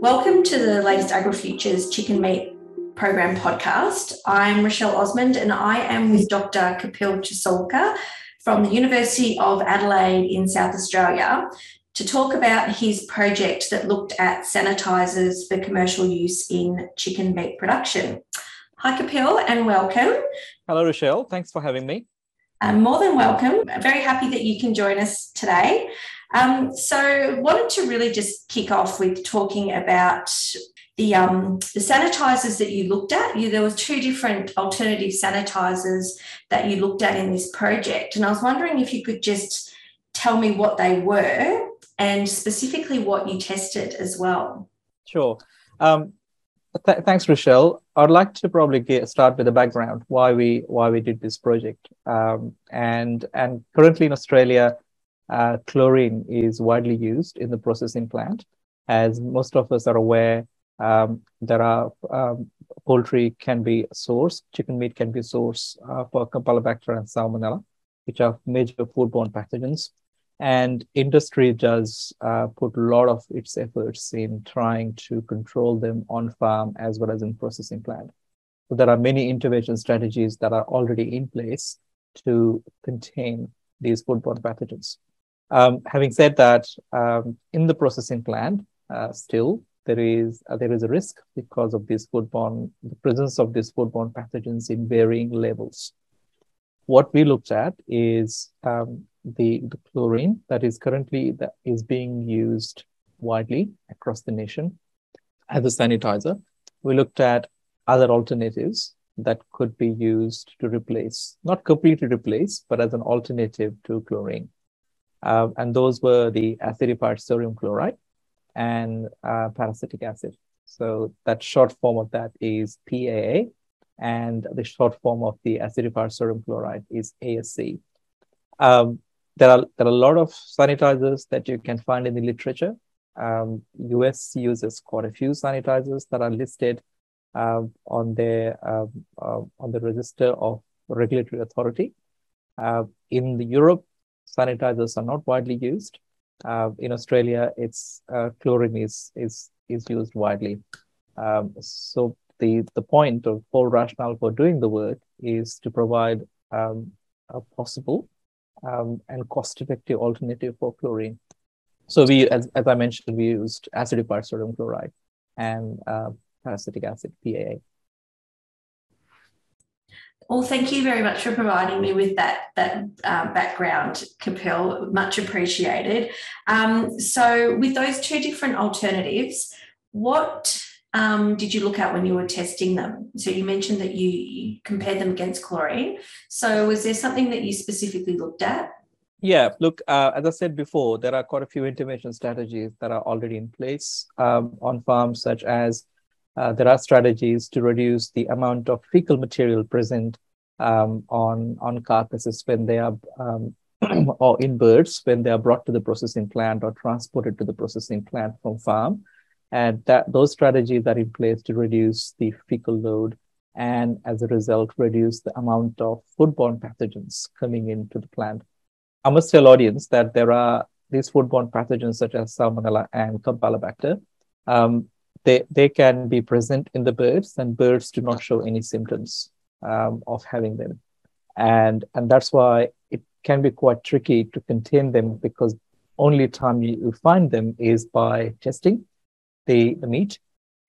Welcome to the latest AgriFutures Chicken Meat Program podcast. I'm Rochelle Osmond and I am with Dr. Kapil Chousalkar from the University of Adelaide in South Australia to talk about his project that looked at sanitizers for commercial use in chicken meat production. Hi, Kapil, and welcome. Hello, Rochelle. Thanks for having me. I'm more than welcome. I'm very happy that you can join us today. Um, so, wanted to really just kick off with talking about the um, the sanitizers that you looked at. You, there were two different alternative sanitizers that you looked at in this project, and I was wondering if you could just tell me what they were and specifically what you tested as well. Sure. Um, th- thanks, Rochelle. I'd like to probably get, start with the background why we why we did this project. Um, and and currently in Australia, uh, chlorine is widely used in the processing plant. As most of us are aware, um, there are um, poultry can be a source, chicken meat can be a source uh, for Campylobacter and Salmonella, which are major foodborne pathogens. And industry does uh, put a lot of its efforts in trying to control them on farm as well as in processing plant. So there are many intervention strategies that are already in place to contain these foodborne pathogens. Um, having said that, um, in the processing plant, uh, still there is uh, there is a risk because of this foodborne the presence of these foodborne pathogens in varying levels. What we looked at is um, the, the chlorine that is currently that is being used widely across the nation as a sanitizer. We looked at other alternatives that could be used to replace, not completely replace, but as an alternative to chlorine. Uh, and those were the acidified sodium chloride and uh, peracetic acid. So that short form of that is PAA, and the short form of the acidified sodium chloride is ASC. Um, there are there are a lot of sanitizers that you can find in the literature. Um, US uses quite a few sanitizers that are listed uh, on their uh, on the register of regulatory authority. Uh, in Europe, sanitizers are not widely used. Uh, in Australia, it's uh, chlorine is is is used widely. Um, so the the point of whole rationale for doing the work is to provide um, a possible um, and cost-effective alternative for chlorine. So we, as, as I mentioned, we used acidified sodium chloride and uh, acid, PAA. Well, thank you very much for providing me with that that uh, background, Kapil. Much appreciated. Um, so, with those two different alternatives, what um, did you look at when you were testing them? So, you mentioned that you, compared them against chlorine. So, was there something that you specifically looked at? Yeah, look, uh, as I said before, there are quite a few intervention strategies that are already in place um, on farms, such as uh, there are strategies to reduce the amount of fecal material present um, on, on carcasses when they are, um, or in birds when they are brought to the processing plant or transported to the processing plant from farm. And that those strategies are in place to reduce the fecal load and as a result, reduce the amount of foodborne pathogens coming into the plant. I must tell audience that there are these foodborne pathogens such as Salmonella and Campylobacter. Um, they, they can be present in the birds and birds do not show any symptoms um, of having them. And, and that's why it can be quite tricky to contain them because only time you, you find them is by testing the, the meat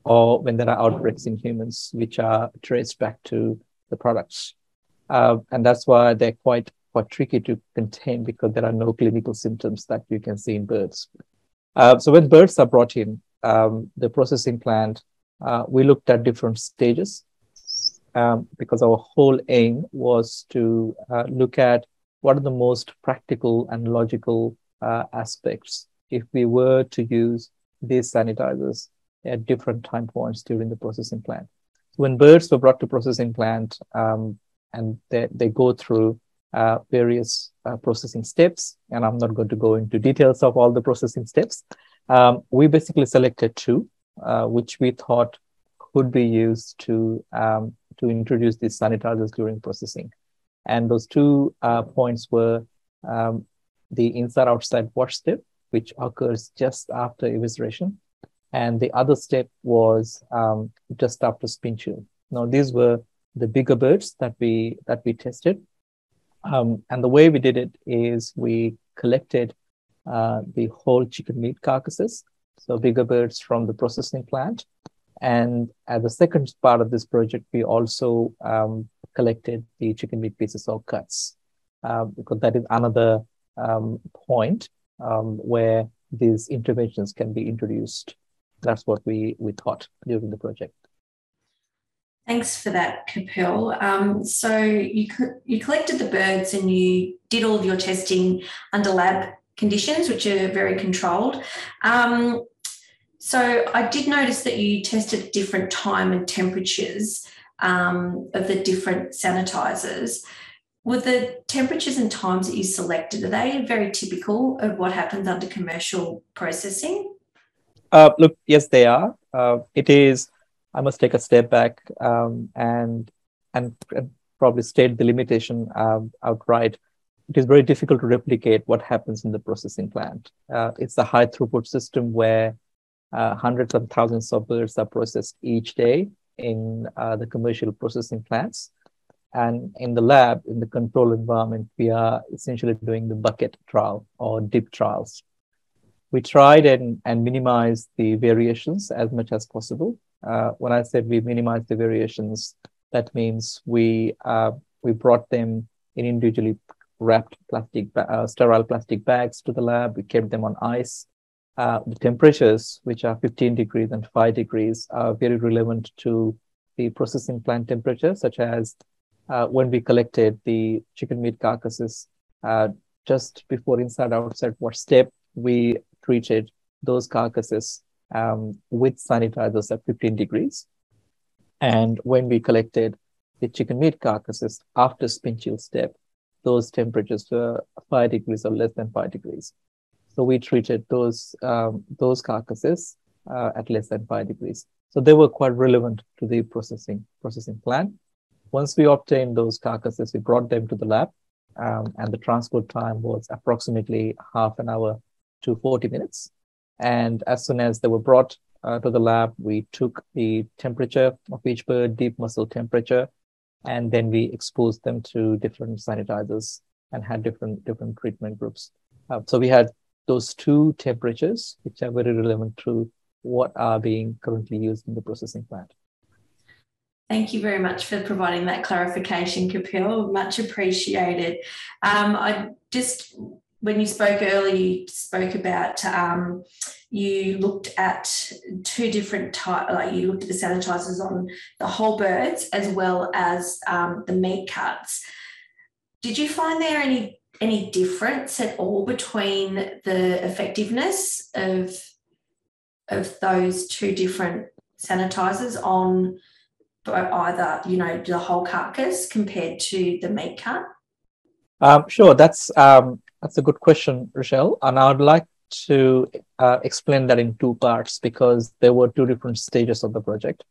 or when there are outbreaks in humans, which are traced back to the products. Uh, and that's why they're quite quite tricky to contain because there are no clinical symptoms that you can see in birds. Uh, so when birds are brought in, um, the processing plant, uh, we looked at different stages um, because our whole aim was to uh, look at what are the most practical and logical uh, aspects if we were to use these sanitizers at different time points during the processing plant. When birds were brought to processing plant um, and they, they go through uh, various uh, processing steps, and I'm not going to go into details of all the processing steps. Um, we basically selected two, uh, which we thought could be used to um, to introduce these sanitizers during processing, and those two uh, points were um, the inside-outside wash step which occurs just after evisceration. And the other step was um, just after spin chill. Now, these were the bigger birds that we that we tested. Um, and the way we did it is we collected uh, the whole chicken meat carcasses, so bigger birds from the processing plant. And at the second part of this project, we also um, collected the chicken meat pieces or cuts, uh, because that is another um, point um, where these interventions can be introduced. That's what we, we thought during the project. Thanks for that, Kapil. Um, so you you collected the birds and you did all of your testing under lab conditions, which are very controlled. Um, so I did notice that you tested different time and temperatures um, of the different sanitizers. Were the temperatures and times that you selected, are they very typical of what happens under commercial processing? Uh, look, yes, they are. Uh, it is, I must take a step back um, and, and, probably state the limitation um, outright it is very difficult to replicate what happens in the processing plant. Uh, it's a high throughput system where uh, hundreds of thousands of birds are processed each day in uh, the commercial processing plants. And in the lab, in the control environment, we are essentially doing the bucket trial or dip trials. We tried and, and minimize the variations as much as possible. Uh, when I said we minimize the variations, that means we uh, we brought them in individually wrapped plastic, uh, sterile plastic bags to the lab. We kept them on ice. Uh, the temperatures, which are 15 degrees and 5 degrees, are very relevant to the processing plant temperature, such as uh, when we collected the chicken meat carcasses uh, just before inside outside wash step, we treated those carcasses um, with sanitizers at 15 degrees. And when we collected the chicken meat carcasses after spin chill step, those temperatures were five degrees or less than five degrees. So we treated those um, those carcasses uh, at less than five degrees. So they were quite relevant to the processing processing plant. Once we obtained those carcasses, we brought them to the lab, um, and the transport time was approximately half an hour to 40 minutes. And as soon as they were brought uh, to the lab, we took the temperature of each bird, deep muscle temperature, and then we exposed them to different sanitizers and had different different treatment groups. Uh, so we had those two temperatures, which are very relevant to what are being currently used in the processing plant. Thank you very much for providing that clarification, Kapil. Much appreciated. Um, I just, when you spoke earlier, you spoke about um, you looked at two different type, like you looked at the sanitizers on the whole birds as well as um, the meat cuts. Did you find there any any difference at all between the effectiveness of of those two different sanitizers on either you know the whole carcass compared to the meat cut? Um, sure, that's um, that's a good question, Rochelle, and I would like to uh, explain that in two parts because there were two different stages of the project.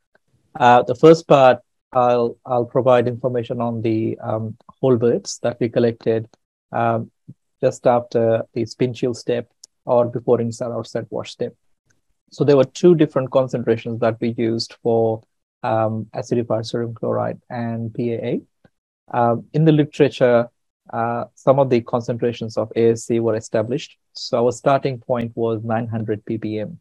Uh, the first part, I'll I'll provide information on the um, whole birds that we collected um, just after the spin chill step or before inside outside wash step. So there were two different concentrations that we used for um, acidified sodium chloride and PAA. Um, in the literature, uh, some of the concentrations of ASC were established. So our starting point was 900 ppm.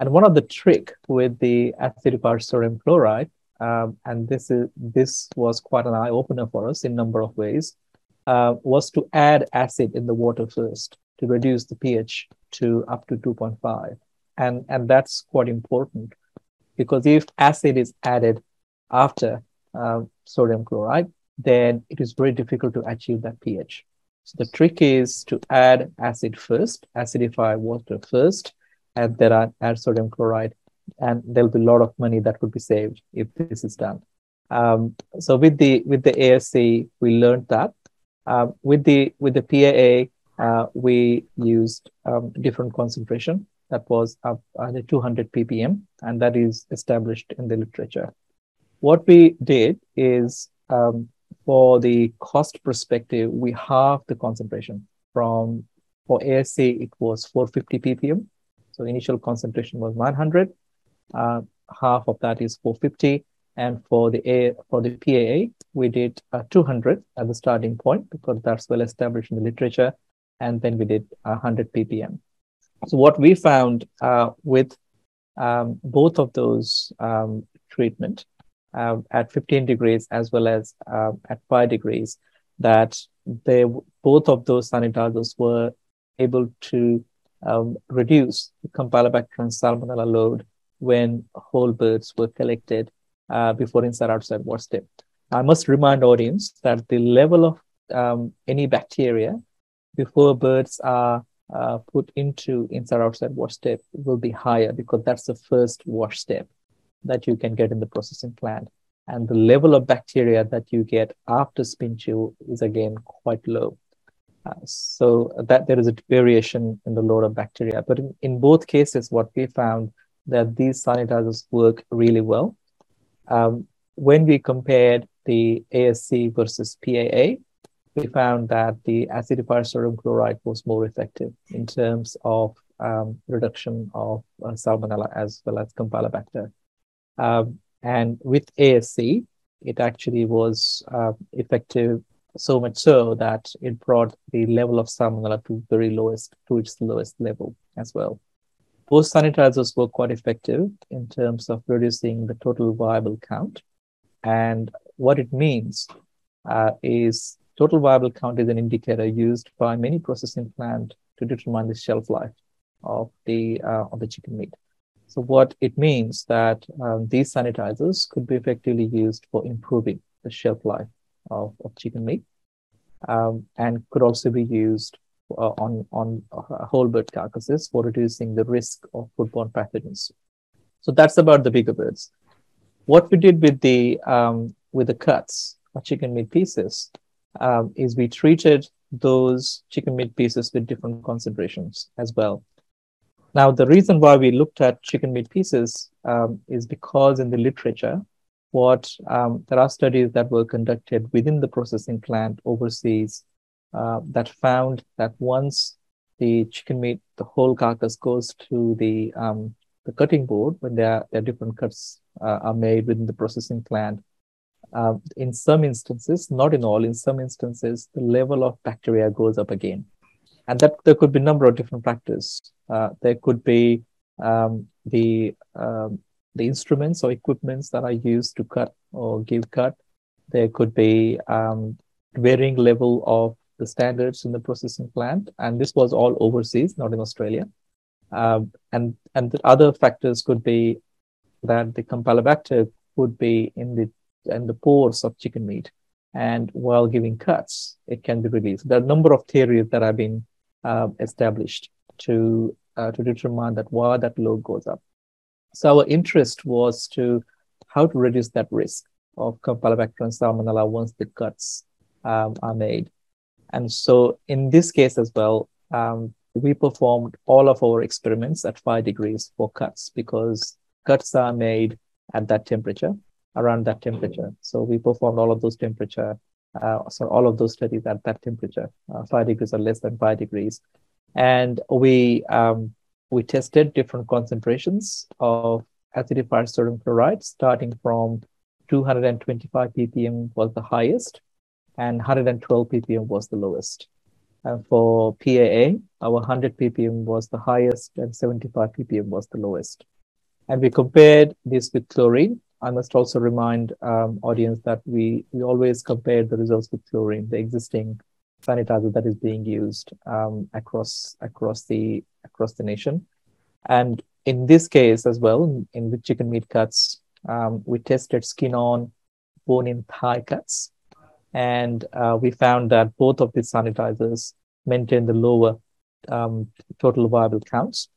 And one of the trick with the acidified sodium chloride, um, and this is this was quite an eye opener for us in number of ways, uh, was to add acid in the water first to reduce the pH to up to 2.5. And, and that's quite important because if acid is added after uh, sodium chloride, then it is very difficult to achieve that pH. So the trick is to add acid first, acidify water first, and then add sodium chloride. And there'll be a lot of money that could be saved if this is done. Um, so with the with the ASC, we learned that. Um, with the with the PAA, uh, we used um, different concentration that was up uh, 200 ppm, and that is established in the literature. What we did is um, for the cost perspective, we halve the concentration from For ASC, it was 450 ppm. So initial concentration was 900. Uh, half of that is 450. And for the A, for the PAA, we did uh, 200 at the starting point because that's well established in the literature. And then we did 100 ppm. So what we found uh, with um, both of those um, treatment uh, at 15 degrees as well as uh, at 5 degrees that they both of those sanitizers were able to um, reduce the Campylobacter and Salmonella load when whole birds were collected uh, before inside outside wash step. I must remind audience that the level of um, any bacteria before birds are uh, put into inside outside wash step will be higher because that's the first wash step that you can get in the processing plant. And the level of bacteria that you get after spin chill is again quite low. Uh, so that there is a variation in the load of bacteria. But in, in both cases, what we found that these sanitizers work really well. Um, when we compared the ASC versus PAA, we found that the acidified sodium chloride was more effective in terms of um, reduction of uh, salmonella as well as campylobacter. Um, and with ASC, it actually was uh, effective so much so that it brought the level of salmonella to very lowest, to its lowest level as well. Both sanitizers were quite effective in terms of reducing the total viable count. And what it means uh, is total viable count is an indicator used by many processing plants to determine the shelf life of the uh, of the chicken meat. So what it means that um, these sanitizers could be effectively used for improving the shelf life of, of chicken meat um, and could also be used uh, on, on uh, whole bird carcasses for reducing the risk of foodborne pathogens. So that's about the bigger birds. What we did with the um, with the cuts of chicken meat pieces um, is we treated those chicken meat pieces with different concentrations as well. Now, the reason why we looked at chicken meat pieces um, is because in the literature, what um, there are studies that were conducted within the processing plant overseas uh, that found that once the chicken meat, the whole carcass goes to the um, the cutting board when there, are different cuts uh, are made within the processing plant. Uh, in some instances, not in all, in some instances, the level of bacteria goes up again and that there could be a number of different factors. Uh, there could be um, the um, the instruments or equipments that are used to cut or give cut. There could be um, varying level of the standards in the processing plant, and this was all overseas, not in Australia. Um, and and the other factors could be that the Campylobacter could be in the in the pores of chicken meat, and while giving cuts, it can be released. There are a number of theories that have been uh, established to uh, to determine that why that load goes up. So our interest was to how to reduce that risk of Campylobacter and Salmonella once the cuts um, are made. And so in this case as well, um, we performed all of our experiments at five degrees for cuts because cuts are made at that temperature, around that temperature. So we performed all of those temperature uh, so all of those studies at that temperature, uh, five degrees or less than five degrees, and we um, we tested different concentrations of acidified sodium chloride, starting from 225 ppm was the highest, and 112 ppm was the lowest. And for PAA, our 100 ppm was the highest, and 75 ppm was the lowest. And we compared this with chlorine, I must also remind um, audience that we we always compare the results with chlorine, the existing sanitizer that is being used um, across across the across the nation. And in this case as well, in the chicken meat cuts, um, we tested skin on, bone in thigh cuts, and uh, we found that both of these sanitizers maintain the lower um, total viable counts,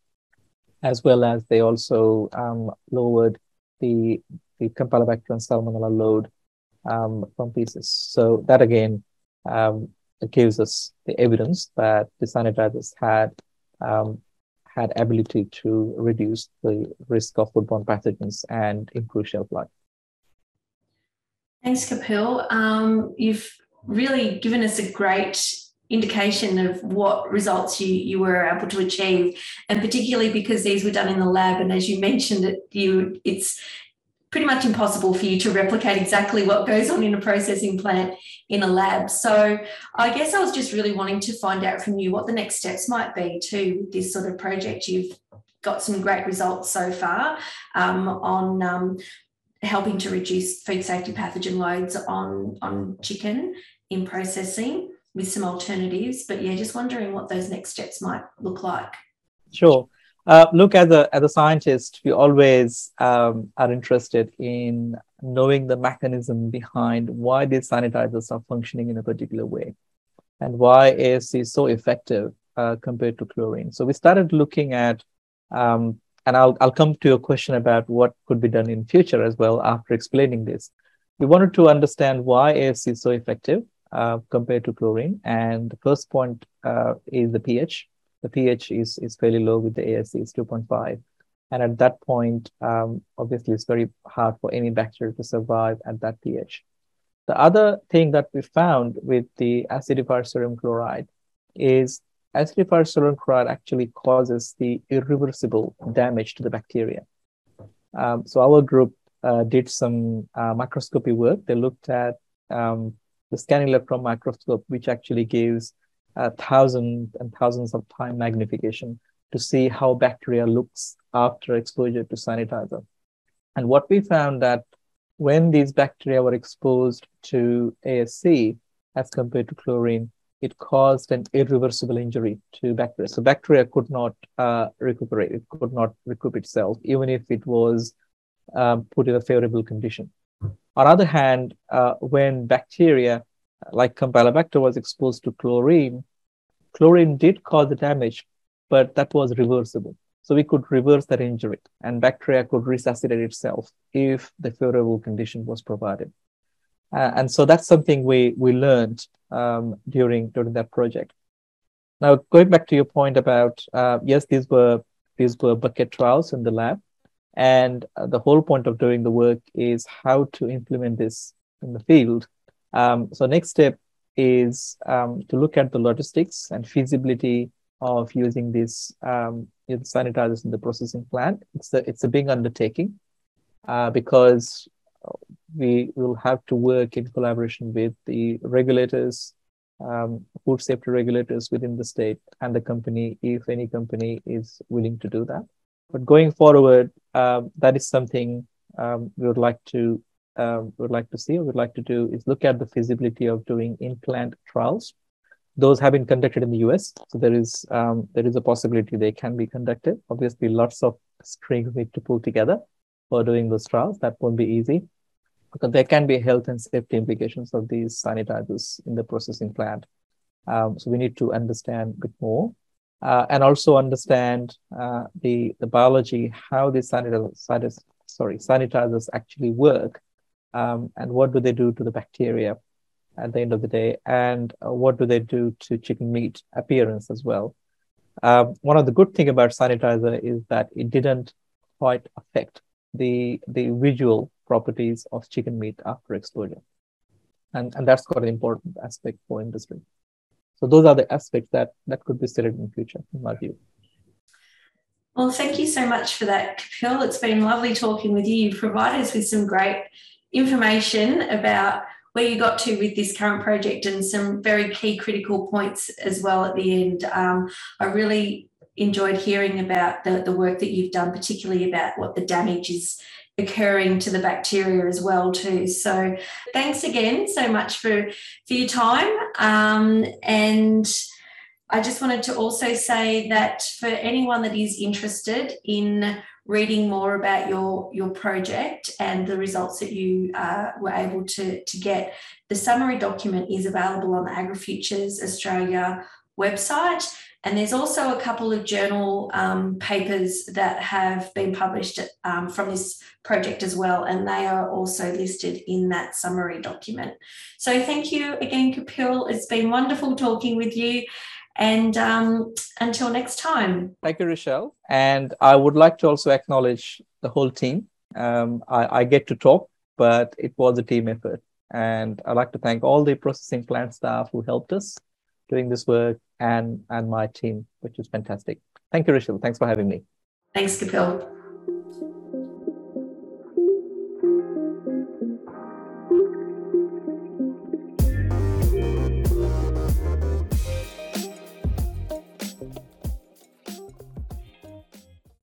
as well as they also um, lowered the the Campylobacter and Salmonella load um, from pieces. So that again um, gives us the evidence that the sanitizers had um, had ability to reduce the risk of foodborne pathogens and improve shelf life. Thanks, Kapil. Um, you've really given us a great indication of what results you you were able to achieve. And particularly because these were done in the lab and as you mentioned it you it's pretty much impossible for you to replicate exactly what goes on in a processing plant in a lab. So i guess i was just really wanting to find out from you what the next steps might be to this sort of project. You've got some great results so far um, on um, helping to reduce food safety pathogen loads on on chicken in processing with some alternatives. But yeah, just wondering what those next steps might look like. Sure. Uh, look, as a, as a scientist, we always um, are interested in knowing the mechanism behind why these sanitizers are functioning in a particular way and why ASC is so effective uh, compared to chlorine. So we started looking at, um, and I'll, I'll come to your question about what could be done in future as well after explaining this. We wanted to understand why ASC is so effective uh, compared to chlorine. And the first point uh, is the pH. The pH is, is fairly low with the ASC, it's 2.5. And at that point, um, obviously, it's very hard for any bacteria to survive at that pH. The other thing that we found with the acidified sodium chloride is acidified sodium chloride actually causes the irreversible damage to the bacteria. Um, so our group uh, did some uh, microscopy work. They looked at um, the scanning electron microscope, which actually gives uh, thousands and thousands of time magnification to see how bacteria looks after exposure to sanitizer. And what we found that when these bacteria were exposed to ASC as compared to chlorine, it caused an irreversible injury to bacteria. So bacteria could not uh, recuperate; it could not recoup itself, even if it was um, put in a favorable condition. On the other hand, uh, when bacteria like Campylobacter was exposed to chlorine, chlorine did cause the damage, but that was reversible. So we could reverse that injury and bacteria could resuscitate itself if the favorable condition was provided. Uh, and so that's something we, we learned um, during, during that project. Now, going back to your point about, uh, yes, these were, these were bucket trials in the lab. And uh, the whole point of doing the work is how to implement this in the field. Um, so next step is um, to look at the logistics and feasibility of using these um, sanitizers in the processing plant. It's a, it's a big undertaking uh, because we will have to work in collaboration with the regulators, um, food safety regulators within the state and the company, if any company is willing to do that. But going forward, um, that is something um, we would like to um, would like to see or would like to do is look at the feasibility of doing in-plant trials. Those have been conducted in the US, so there is um, there is a possibility they can be conducted. Obviously, lots of strings need to pull together for doing those trials. That won't be easy because there can be health and safety implications of these sanitizers in the processing plant. Um, so we need to understand a bit more uh, and also understand uh, the, the biology, how these sanitizers, sorry, sanitizers actually work, um, and what do they do to the bacteria at the end of the day, and uh, what do they do to chicken meat appearance as well. Um, one of the good thing about sanitizer is that it didn't quite affect the the visual properties of chicken meat after exposure, and and that's quite an important aspect for industry. So those are the aspects that that could be studied in the future, in my view. Well, thank you so much for that, Kapil. It's been lovely talking with you. You've provided us with some great information about where you got to with this current project and some very key critical points as well at the end. Um, I really enjoyed hearing about the, the work that you've done, particularly about what the damage is occurring to the bacteria as well too. So thanks again so much for for your time. Um, and i just wanted to also say that for anyone that is interested in reading more about your your project and the results that you uh, were able to to get the summary document is available on the agrifutures australia website and there's also a couple of journal um, papers that have been published um, from this project as well, and they are also listed in that summary document. So thank you again, Kapil. It's been wonderful talking with you. And um, until next time. Thank you, Rochelle. And I would like to also acknowledge the whole team. Um, I, I get to talk, but it was a team effort. And I'd like to thank all the processing plant staff who helped us doing this work and and my team, which is fantastic. Thank you, Rachel. Thanks for having me. Thanks, Kapil.